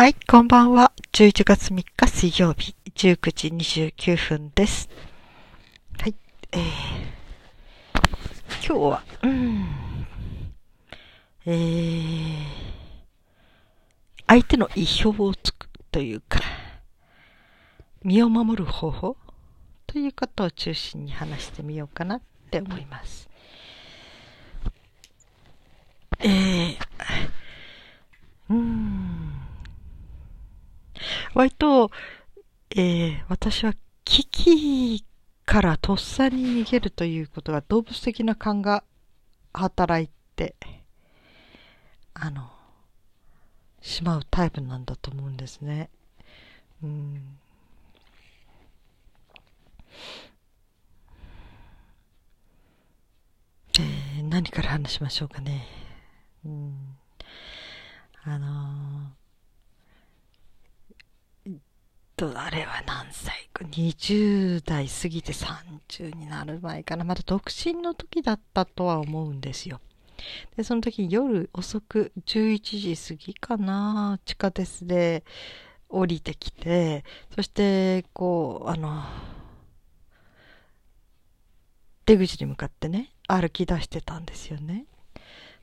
はい、こんばんは。11月3日水曜日、19時29分です。はい、えー、今日は、うん、えー、相手の意表をつくというか、身を守る方法ということを中心に話してみようかなって思います。えー、うん、割と、えー、私は危機からとっさに逃げるということが動物的な勘が働いて、あの、しまうタイプなんだと思うんですね。うん。えー、何から話しましょうかね。うん。あのー、と、あれは何歳か、20代過ぎて30になる前かな。まだ独身の時だったとは思うんですよ。で、その時夜遅く11時過ぎかな、地下鉄で降りてきて、そして、こう、あの、出口に向かってね、歩き出してたんですよね。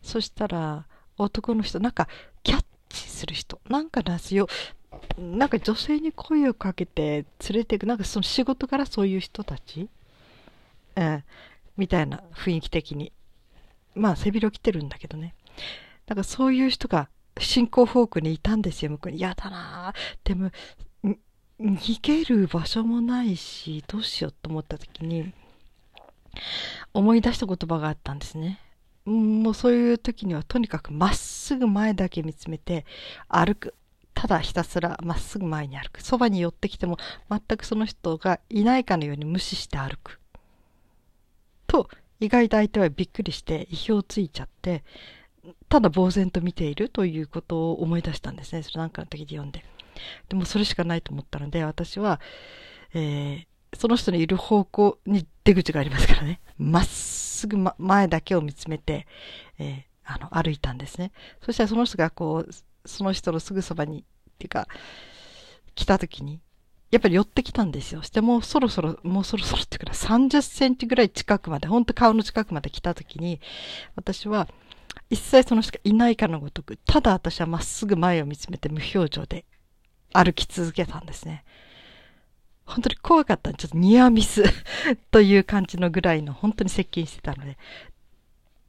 そしたら、男の人、なんか、キャッチする人、なんかですよ、なんか女性に声をかけて連れていく、なんかその仕事からそういう人たち、うん、みたいな雰囲気的に。まあ背広着てるんだけどね。だかそういう人が進行方向にいたんですよ、向こうに。嫌だなでも、逃げる場所もないし、どうしようと思った時に、思い出した言葉があったんですね。もうそういう時にはとにかくまっすぐ前だけ見つめて歩く。ただひたすらまっすぐ前に歩く。そばに寄ってきても全くその人がいないかのように無視して歩く。と意外と相手はびっくりして意表をついちゃって、ただ呆然と見ているということを思い出したんですね。それなんかの時で読んで。でもそれしかないと思ったので、私は、えー、その人のいる方向に出口がありますからね。まっすぐ、ま、前だけを見つめて、えー、あの、歩いたんですね。そしたらその人がこう、その人のすぐそばに、っていうか、来た時に、やっぱり寄ってきたんですよ。してもうそろそろ、もうそろそろってくらい30センチぐらい近くまで、ほんと顔の近くまで来た時に、私は一切その人がいないかのごとく、ただ私はまっすぐ前を見つめて無表情で歩き続けたんですね。本当に怖かったちょっとニアミス という感じのぐらいの本当に接近してたので。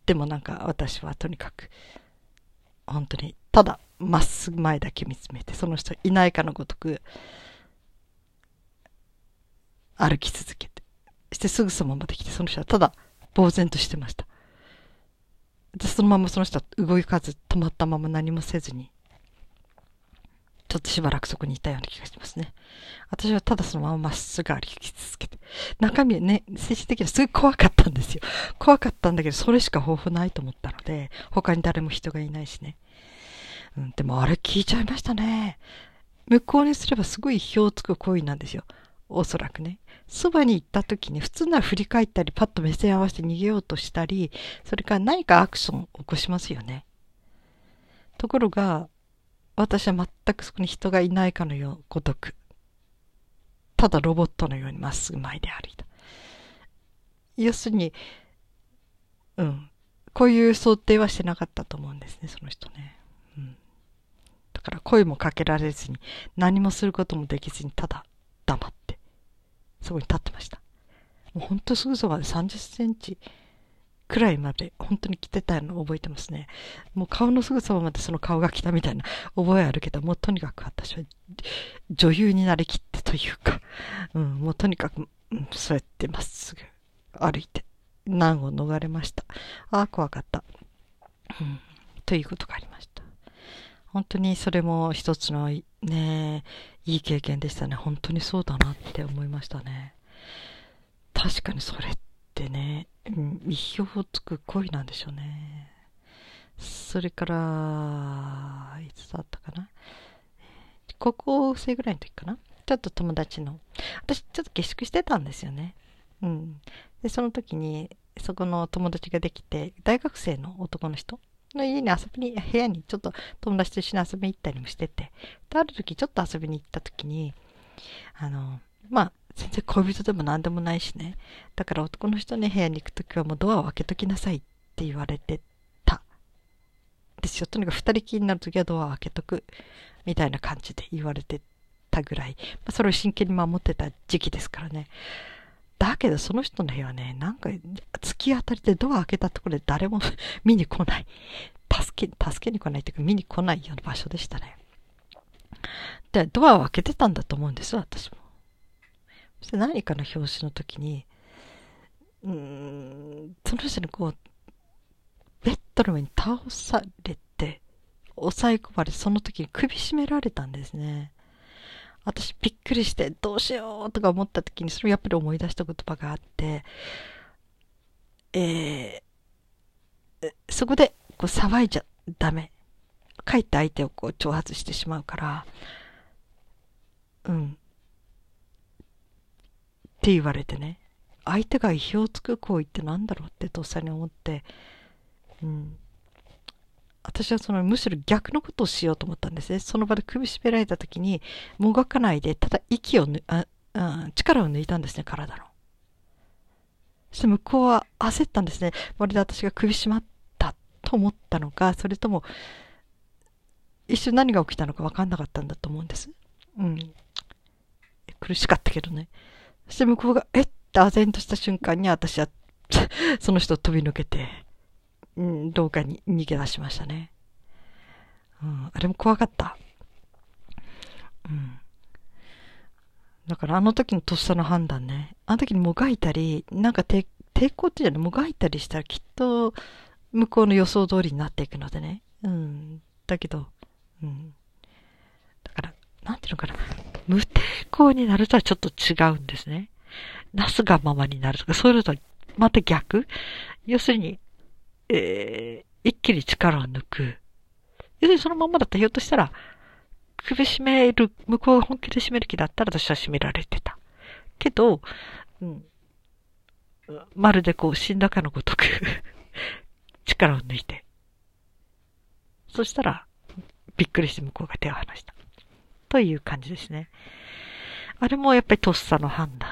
でもなんか私はとにかく、本当にただまっすぐ前だけ見つめて、その人いないかのごとく、歩き続けて。してすぐそのままできて、その人はただ呆然としてました。で、そのままその人は動かず止まったまま何もせずに、ちょっとしばらくそこにいたような気がしますね。私はただそのまままっすぐ歩き続けて。中身ね、精神的にはすごい怖かったんですよ。怖かったんだけど、それしか方法ないと思ったので、他に誰も人がいないしね。うん、でもあれ聞いちゃいましたね。向こうにすればすごい意表をつく行為なんですよ。おそらくね。そばに行った時に普通なら振り返ったり、パッと目線合わせて逃げようとしたり、それから何かアクションを起こしますよね。ところが、私は全くそこに人がいないかのようごとく、ただロボットのようにまっすぐ前で歩いた。要するに、うん、こういう想定はしてなかったと思うんですね、その人ね。うん、だから声もかけられずに、何もすることもできずに、ただ黙って、そこに立ってました。もうほんとすぐそばで30センチくらいまで本当に来てたのを覚えてますね。もう顔のすぐそばまでその顔が来たみたいな覚えあるけど、もうとにかく私は女優になりきってというか、うん、もうとにかく、うん、そうやってまっすぐ歩いて難を逃れました。ああ、怖かった。うん、ということがありました。本当にそれも一つのね、いい経験でしたね。本当にそうだなって思いましたね。確かにそれってね、意表をつく恋なんでしょうね。それから、いつだったかな。高校生ぐらいの時かな。ちょっと友達の、私ちょっと下宿してたんですよね。うん。で、その時に、そこの友達ができて、大学生の男の人の家に遊びに、部屋にちょっと友達と一緒に遊びに行ったりもしてて、で、ある時ちょっと遊びに行った時に、あの、まあ、全然恋人でも何でもないしね。だから男の人ね、部屋に行く時はもうドアを開けときなさいって言われてた。ですよ。とにかく二人きりになる時はドアを開けとく。みたいな感じで言われてたぐらい。まあ、それを真剣に守ってた時期ですからね。だけどその人の部屋はね、なんか突き当たりでドア開けたところで誰も 見に来ない。助け、助けに来ないというか見に来ないような場所でしたね。で、ドアを開けてたんだと思うんです私も。そして何かの表紙の時に、うーん、その人にこう、ベッドの上に倒されて、押さえ込まれて、その時に首絞められたんですね。私びっくりしてどうしようとか思った時にそれをやっぱり思い出した言葉があって、えー、そこでこう騒いじゃダメ。かえって相手をこう挑発してしまうから、うん。って言われてね。相手が意表をつく行為って何だろうってとっさに思って、うん。私はそのむしろ逆のことをしようと思ったんですね。その場で首絞められた時に、もがかないで、ただ息をあ、あ力を抜いたんですね、体の。そして向こうは焦ったんですね。まるで私が首絞まったと思ったのか、それとも、一瞬何が起きたのか分かんなかったんだと思うんです。うん。苦しかったけどね。そして向こうが、えっ？と唖然とした瞬間に私は その人を飛び抜けて、うん、廊下に逃げ出しましたね。うん、あれも怖かった。うん。だからあの時のとっさの判断ね。あの時にもがいたり、なんか抵抗っていうのはもがいたりしたらきっと向こうの予想通りになっていくのでね。うん。だけど、うん。だから、なんていうのかな。無抵抗になるとはちょっと違うんですね。なすがままになるとか、そういうのとはまた逆要するに、えー、一気に力を抜く。要するにそのままだったらひょっとしたら、首絞める、向こうが本気で締める気だったら私は締められてた。けど、うん、まるでこう死んだかのごとく 力を抜いて。そしたら、びっくりして向こうが手を離した。という感じですね。あれもやっぱりとっさの判断。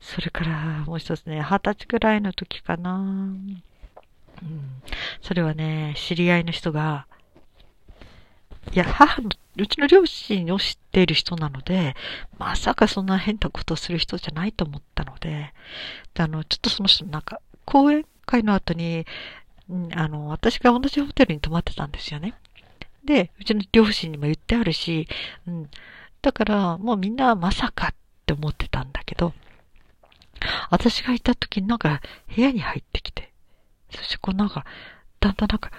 それからもう一つね、二十歳くらいの時かな。うん、それはね、知り合いの人が、いや、母の、うちの両親を知っている人なので、まさかそんな変なことをする人じゃないと思ったので、であの、ちょっとその人なんか、講演会の後に、あの、私が同じホテルに泊まってたんですよね。で、うちの両親にも言ってあるし、うん。だから、もうみんなまさかって思ってたんだけど、私がいた時になんか部屋に入ってきて、そしてこうなんか、だんだんなんか、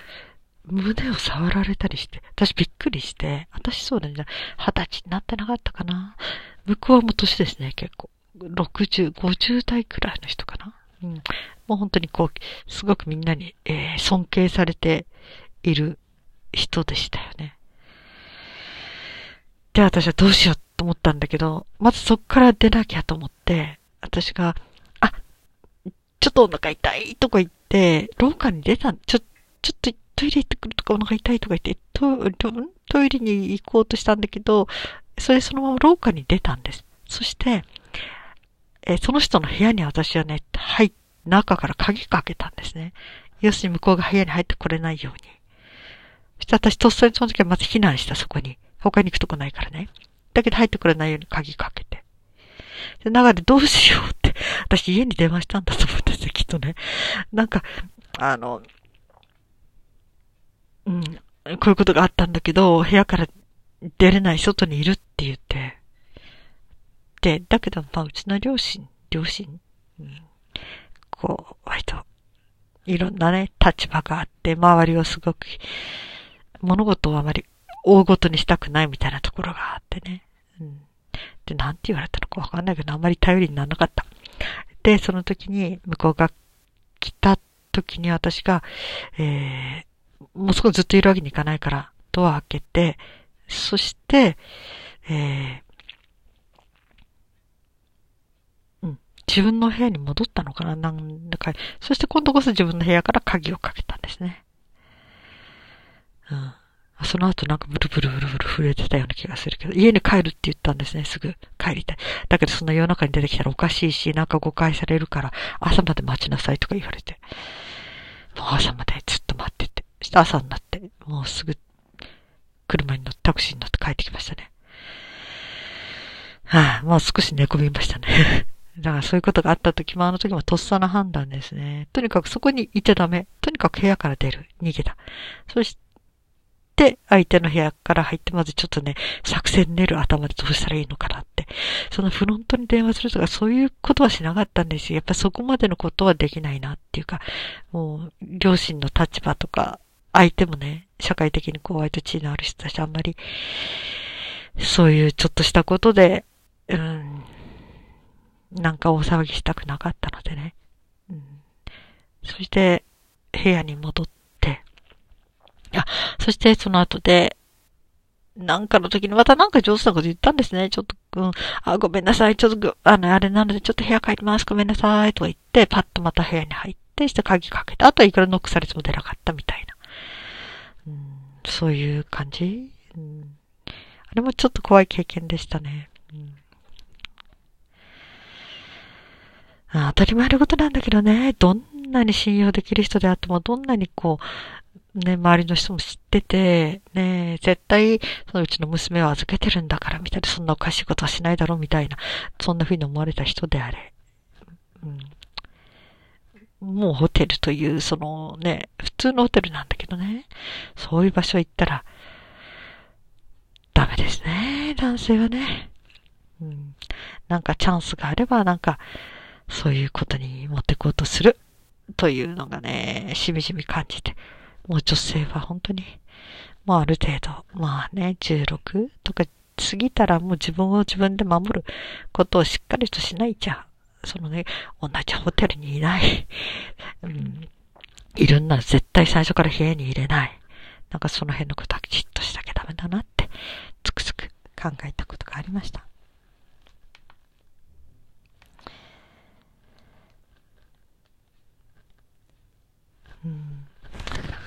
胸を触られたりして、私びっくりして、私そうだね、二十歳になってなかったかな。向こうはもう年ですね、結構。60、50代くらいの人かな。うん。もう本当にこう、すごくみんなに、えー、尊敬されている人でしたよね。で、私はどうしようと思ったんだけど、まずそっから出なきゃと思って、私が、あ、ちょっとお腹痛いとか言って、廊下に出た、ちょ、ちょっとトイレ行ってくるとかお腹痛いとか言って、トトイレに行こうとしたんだけど、それそのまま廊下に出たんです。そして、えその人の部屋に私はね、入っ中から鍵かけたんですね。要するに向こうが部屋に入ってこれないように。して私とっさにその時はまず避難した、そこに。他に行くとこないからね。だけど入ってくれないように鍵かけて。で、中でどうしようって、私家に電話したんだと思うんですよ、きっとね。なんか、あの、うん、こういうことがあったんだけど、部屋から出れない外にいるって言って。で、だけど、まあ、うちの両親、両親、うん、こう、割と、いろんなね、立場があって、周りをすごく、物事をあまり大ごとにしたくないみたいなところがあってね。うん。で、なんて言われたのかわかんないけど、あんまり頼りにならなかった。で、その時に、向こうが来た時に私が、えー、もうそこずっといるわけにいかないから、ドア開けて、そして、えー、うん、自分の部屋に戻ったのかななんだか、そして今度こそ自分の部屋から鍵をかけたんですね。うん。その後なんかブルブルブルブル震えてたような気がするけど、家に帰るって言ったんですね、すぐ帰りたい。だけどその夜中に出てきたらおかしいし、なんか誤解されるから、朝まで待ちなさいとか言われて。もう朝までずっと待ってて。して朝になって、もうすぐ、車に乗って、タクシーに乗って帰ってきましたね。はあ、もう少し寝込みましたね。だからそういうことがあった時もあの時もとっさの判断ですね。とにかくそこにいちゃダメ。とにかく部屋から出る。逃げた。そして、相手の部屋から入って、まずちょっとね、作戦練る頭でどうしたらいいのかなって。そのフロントに電話するとか、そういうことはしなかったんですよ。やっぱそこまでのことはできないなっていうか、もう、両親の立場とか、相手もね、社会的にこう、割と地位のある人たちあんまり、そういうちょっとしたことで、うん、なんか大騒ぎしたくなかったのでね。うん、そして、部屋に戻って、あ、そしてその後で、なんかの時にまたなんか上手なこと言ったんですね。ちょっと、うん、あ、ごめんなさい。ちょっと、あの、あれなのでちょっと部屋帰ります。ごめんなさい。とか言って、パッとまた部屋に入って、して鍵かけて、あとはいくらノックされても出なかったみたいな。うん、そういう感じ、うん、あれもちょっと怖い経験でしたね。うん当たり前のことなんだけどね、どんなに信用できる人であっても、どんなにこう、ね、周りの人も知ってて、ね、絶対、そのうちの娘を預けてるんだから、みたいな、そんなおかしいことはしないだろう、みたいな、そんな風に思われた人であれ。うん、もうホテルという、そのね、普通のホテルなんだけどね、そういう場所行ったら、ダメですね、男性はね。うん、なんかチャンスがあれば、なんか、そういうことに持ってこうとするというのがね、しみじみ感じて、もう女性は本当に、もうある程度、まあね、16とか過ぎたらもう自分を自分で守ることをしっかりとしないじゃ、そのね、同じホテルにいない、うん、いるんなら絶対最初から部屋に入れない。なんかその辺のことはきちっとしなきゃダメだなって、つくづく考えたことがありました。うん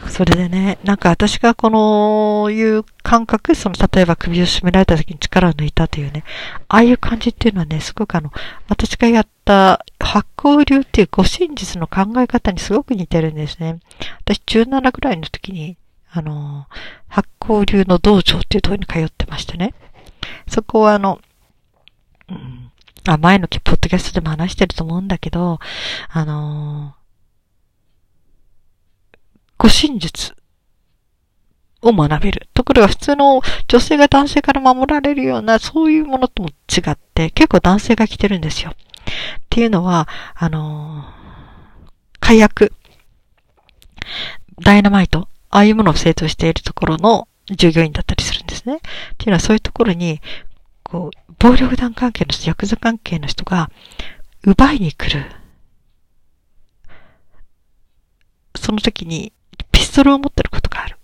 それでね、なんか私がこのいう感覚、その例えば首を絞められた時に力を抜いたというね、ああいう感じっていうのはね、すごくあの、私がやった発光流っていうご真実の考え方にすごく似てるんですね。私17ぐらいの時に、あの、発光流の道場っていうところに通ってましてね。そこはあの、うん、あ、前のポッドキャストでも話してると思うんだけど、あのご真実を学べる。ところが普通の女性が男性から守られるような、そういうものとも違って、結構男性が来てるんですよ。っていうのは、あのー、火薬、ダイナマイト、ああいうものを製造しているところの従業員だったりするんですね。っていうのはそういうところに、こう、暴力団関係の人、ヤクザ関係の人が奪いに来る。その時にストルを持ってることがある。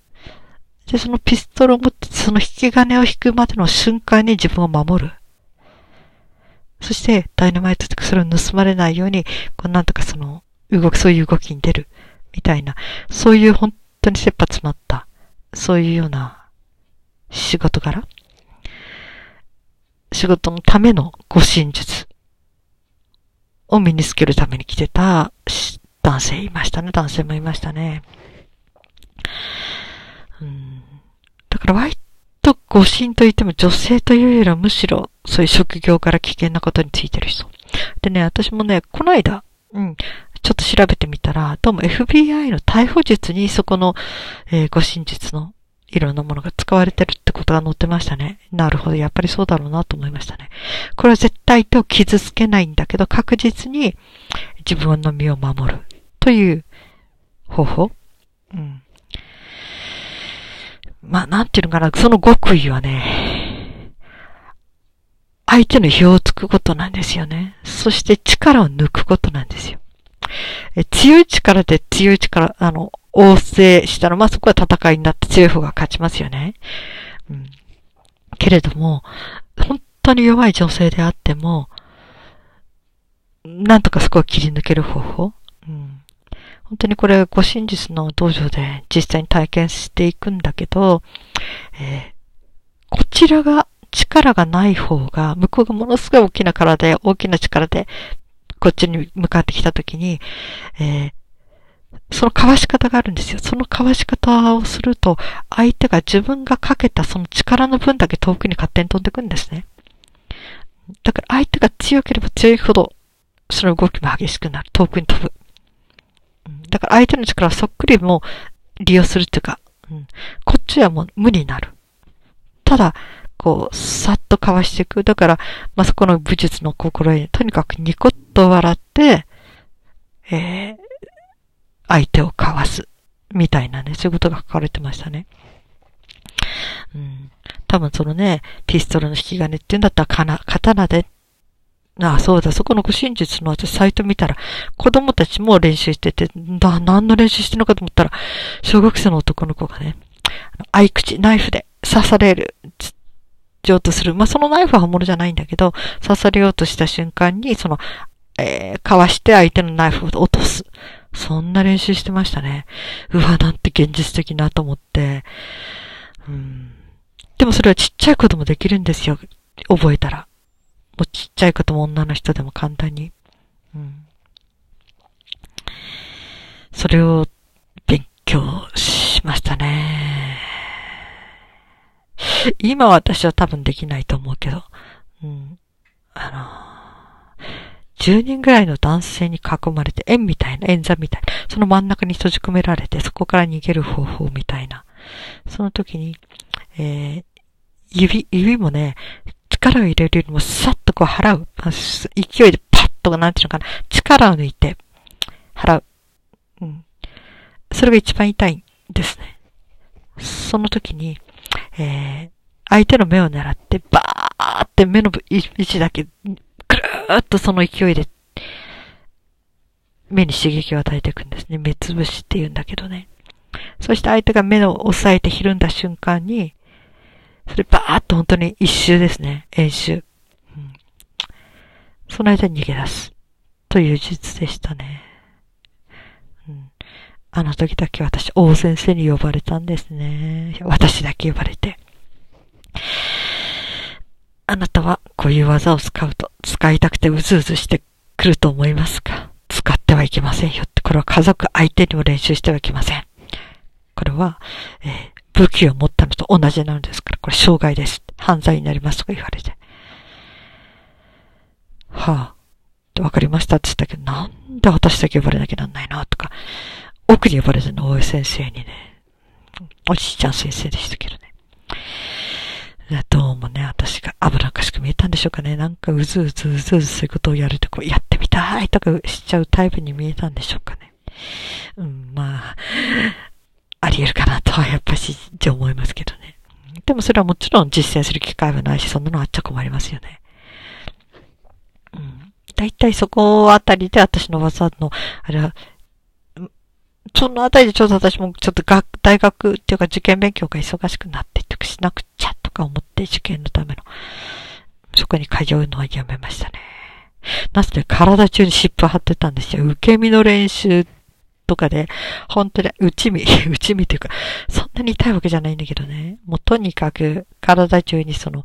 で、そのピストルを持って、その引き金を引くまでの瞬間に自分を守る。そして、ダイナマイトとかそれを盗まれないように、こうなんとかその、動き、そういう動きに出る。みたいな、そういう本当に切羽詰まった、そういうような仕事柄仕事のための護身術を身につけるために来てた男性いましたね。男性もいましたね。うん、だから割と誤信と言っても女性というよりはむしろそういう職業から危険なことについてる人。でね、私もね、この間、うん、ちょっと調べてみたら、どうも FBI の逮捕術にそこの、えー、護身術のいろんなものが使われてるってことが載ってましたね。なるほど。やっぱりそうだろうなと思いましたね。これは絶対手を傷つけないんだけど、確実に自分の身を守るという方法。うん。まあ、なんていうのかな、その極意はね、相手の火をつくことなんですよね。そして力を抜くことなんですよ。え強い力で強い力、あの、応制したら、まあ、そこは戦いになって強い方が勝ちますよね。うん。けれども、本当に弱い女性であっても、なんとかそこを切り抜ける方法。うん。本当にこれ、ご真実の道場で実際に体験していくんだけど、えー、こちらが力がない方が、向こうがものすごい大きな体で、大きな力で、こっちに向かってきたときに、えー、そのかわし方があるんですよ。そのかわし方をすると、相手が自分がかけたその力の分だけ遠くに勝手に飛んでいくんですね。だから相手が強ければ強いほど、その動きも激しくなる。遠くに飛ぶ。だから相手の力をそっくりも利用するっていうか、うん、こっちはもう無になる。ただ、こう、さっとかわしていく。だから、まあ、そこの武術の心得とにかくニコッと笑って、えー、相手をかわす。みたいなね、そういうことが書かれてましたね。うん。多分そのね、ピストルの引き金っていうんだったら、刀で、ああ、そうだ、そこの護身術の私サイト見たら、子供たちも練習してて、だ、何の練習してるのかと思ったら、小学生の男の子がね、合口、ナイフで刺される、しようとする。まあ、そのナイフは刃物じゃないんだけど、刺されようとした瞬間に、その、えー、かわして相手のナイフを落とす。そんな練習してましたね。うわ、なんて現実的なと思って。うん。でもそれはちっちゃいこともできるんですよ。覚えたら。もうちっちゃいことも女の人でも簡単に。うん。それを勉強しましたね。今私は多分できないと思うけど、うん。あの10人ぐらいの男性に囲まれて、円みたいな、円座みたいな、その真ん中に閉じ込められて、そこから逃げる方法みたいな。その時に、えー、指、指もね、力を入れるよりもさっとこう払う。勢いでパッと、なんていうのかな、力を抜いて、払う。うん。それが一番痛いんですね。その時に、えー、相手の目を狙って、バーって目の位置だけ、くるーっとその勢いで、目に刺激を与えていくんですね。目つぶしって言うんだけどね。そして相手が目を押さえてひるんだ瞬間に、それバーっと本当に一周ですね。演習。その間に逃げ出す。という術でしたね。うん、あの時だけ私、大先生に呼ばれたんですね。私だけ呼ばれて。あなたはこういう技を使うと使いたくてうずうずしてくると思いますか？使ってはいけませんよって。これは家族相手にも練習してはいけません。これは、えー、武器を持ったのと同じなんですから、これ障害です。犯罪になりますとか言われて。はぁ、あ、わかりましたって言ったけど、なんで私だけ呼ばれなきゃなんないのとか、奥に呼ばれてるの大江先生にね、おじいちゃん先生でしたけどね。どうもね、私が危なっかしく見えたんでしょうかね。なんかうずうずうずうずそういうことをやるとこう、やってみたいとかしちゃうタイプに見えたんでしょうかね。うん、まあ、あり得るかなとはやっぱしじゃ思いますけどね。でもそれはもちろん実践する機会はないし、そんなのあっちゃ困りますよね。うん。だいたいそこあたりで私の技の、あれは、そのあたりでちょうど私もちょっと学、大学っていうか受験勉強が忙しくなってってしなくちゃとか思って受験のための、そこに通うのはやめましたね。なぜで体中に湿布貼ってたんですよ。受け身の練習とかで、本当に内身、内身っていうか、そんなに痛いわけじゃないんだけどね。もうとにかく体中にその、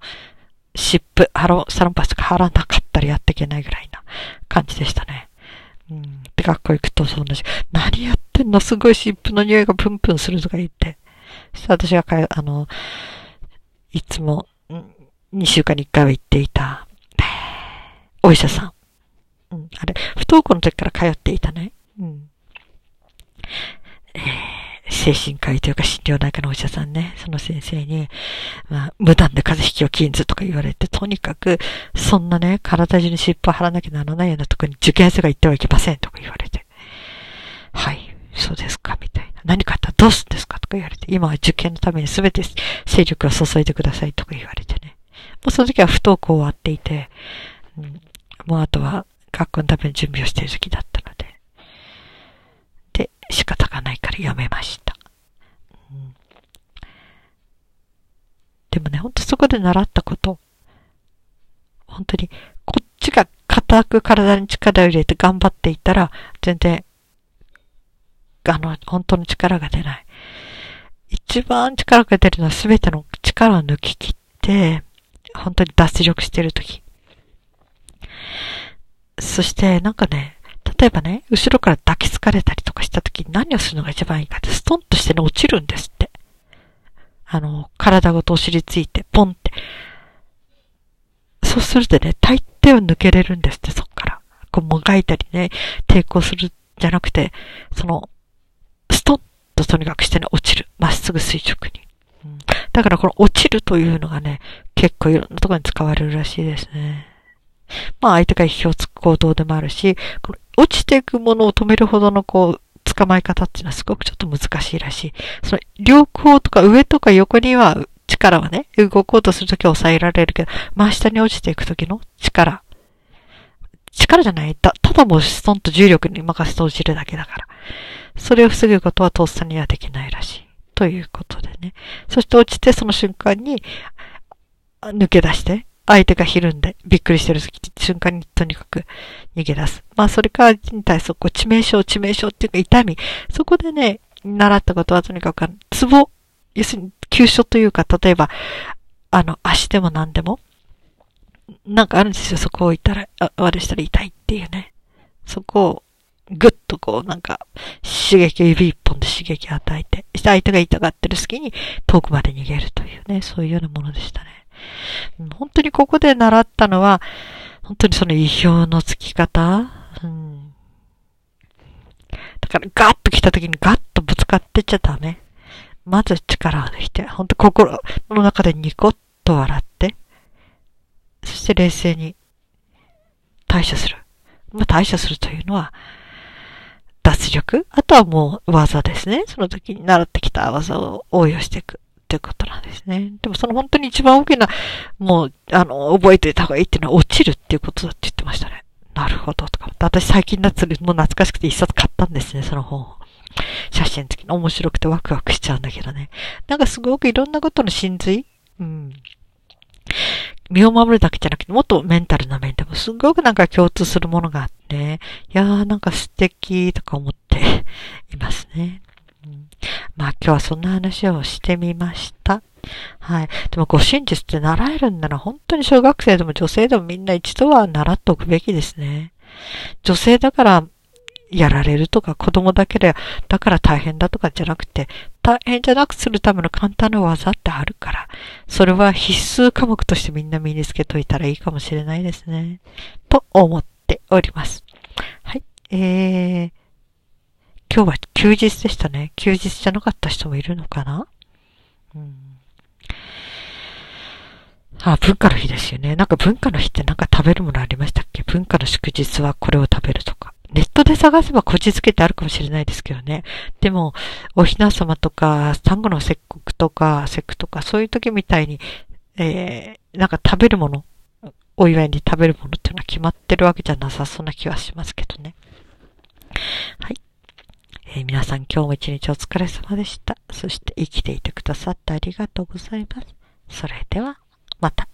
湿布、ハロ、サロンパスとか貼らなかったらやっていけないぐらいな感じでしたね。うん。で、学校行くとそう同じ。何やってんの？すごい湿布の匂いがプンプンするとか言って。そして私がかあの、いつも、2週間に1回は行っていた、お医者さん。うん、あれ、不登校の時から通っていたね。うん。精神科医というか診療内科のお医者さんね、その先生に、まあ、無断で風邪ひきを禁ずとか言われて、とにかく、そんなね、体中に尻尾を貼らなきゃならないようなとこに受験生が行ってはいけませんとか言われて。はい、そうですか、みたいな。何かあったらどうするんですかとか言われて、今は受験のために全て勢力を注いでくださいとか言われてね。もうその時は不登校終わっていて、うん、もうあとは学校のために準備をしている時だったので。で、仕方がないからやめました。うん、でもね、ほんとそこで習ったこと、本当に、こっちが固く体に力を入れて頑張っていたら、全然あの、本当の力が出ない。一番力が出るのは全ての力を抜き切って、本当に脱力してるとき。そして、なんかね、例えばね、後ろから抱きつかれたりとかしたときに何をするのが一番いいかって、ストンとしてね、落ちるんです。あの、体ごとお尻ついて、ポンって。そうするとね、大抵は抜けれるんですって、そっから。こう、もがいたりね、抵抗するじゃなくて、その、ストンととにかくしてね、落ちる。まっすぐ垂直に。うん、だからこの落ちるというのがね、結構いろんなところに使われるらしいですね。まあ相手が意表をつく行動でもあるし、この落ちていくものを止めるほどのこう、捕まえ方っていうのはすごくちょっと難しいらしい。その両方とか上とか横には力はね、動こうとするときは抑えられるけど、真下に落ちていくときの力。力じゃない。た、ただもうストンと重力に任せて落ちるだけだから。それを防ぐことはとっさにはできないらしい。ということでね。そして落ちてその瞬間に抜け出して、相手がひるんでびっくりしてる瞬間にとにかく逃げ出す。まあそれからに対するこ致命傷、致命傷っていうか痛み。そこでね、習ったことはとにかく、ツボ、要するに急所というか、例えば、あの、足でも何でも、なんかあるんですよ。そこを置いたら、あ、悪したら痛いっていうね。そこを、ぐっとこう、なんか、刺激、指一本で刺激を与えて、して、相手が痛がってる隙に遠くまで逃げるというね、そういうようなものでしたね。本当にここで習ったのは、本当にその意表のつき方、うん、だからガッと来た時にガッとぶつかってっちゃダメ。まず力を抜いて、本当心の中でニコッと笑って、そして冷静に対処する。まあ、対処するというのは、脱力？あとはもう技ですね。その時に習ってきた技を応用していく。っていうことなんですね。でもその本当に一番大きな、もう、あの、覚えていた方がいいっていうのは落ちるっていうことだって言ってましたね。なるほど、とか。私最近夏もう懐かしくて一冊買ったんですね、その本写真付きの面白くてワクワクしちゃうんだけどね。なんかすごくいろんなことの真髄？うん。身を守るだけじゃなくて、もっとメンタルな面でもすごくなんか共通するものがあって、いやーなんか素敵とか思っていますね。うんまあ今日はそんな話をしてみました。はい。でも、ご真実って習えるんなら、本当に小学生でも女性でもみんな一度は習っておくべきですね。女性だからやられるとか、子供だけで、だから大変だとかじゃなくて、大変じゃなくするための簡単な技ってあるから、それは必須科目としてみんな身につけといたらいいかもしれないですね。と思っております。はい。えー、今日は休日でしたね。休日じゃなかった人もいるのかな？うん。あ、文化の日ですよね。なんか文化の日ってなんか食べるものありましたっけ？文化の祝日はこれを食べるとか。ネットで探せばこじつけてあるかもしれないですけどね。でも、おひな様とか、サンゴの節句とか、節句とか、そういう時みたいに、えー、なんか食べるもの、お祝いに食べるものっていうのは決まってるわけじゃなさそうな気はしますけどね。はい。えー、皆さん今日も一日お疲れ様でした。そして生きていてくださってありがとうございます。それでは、また。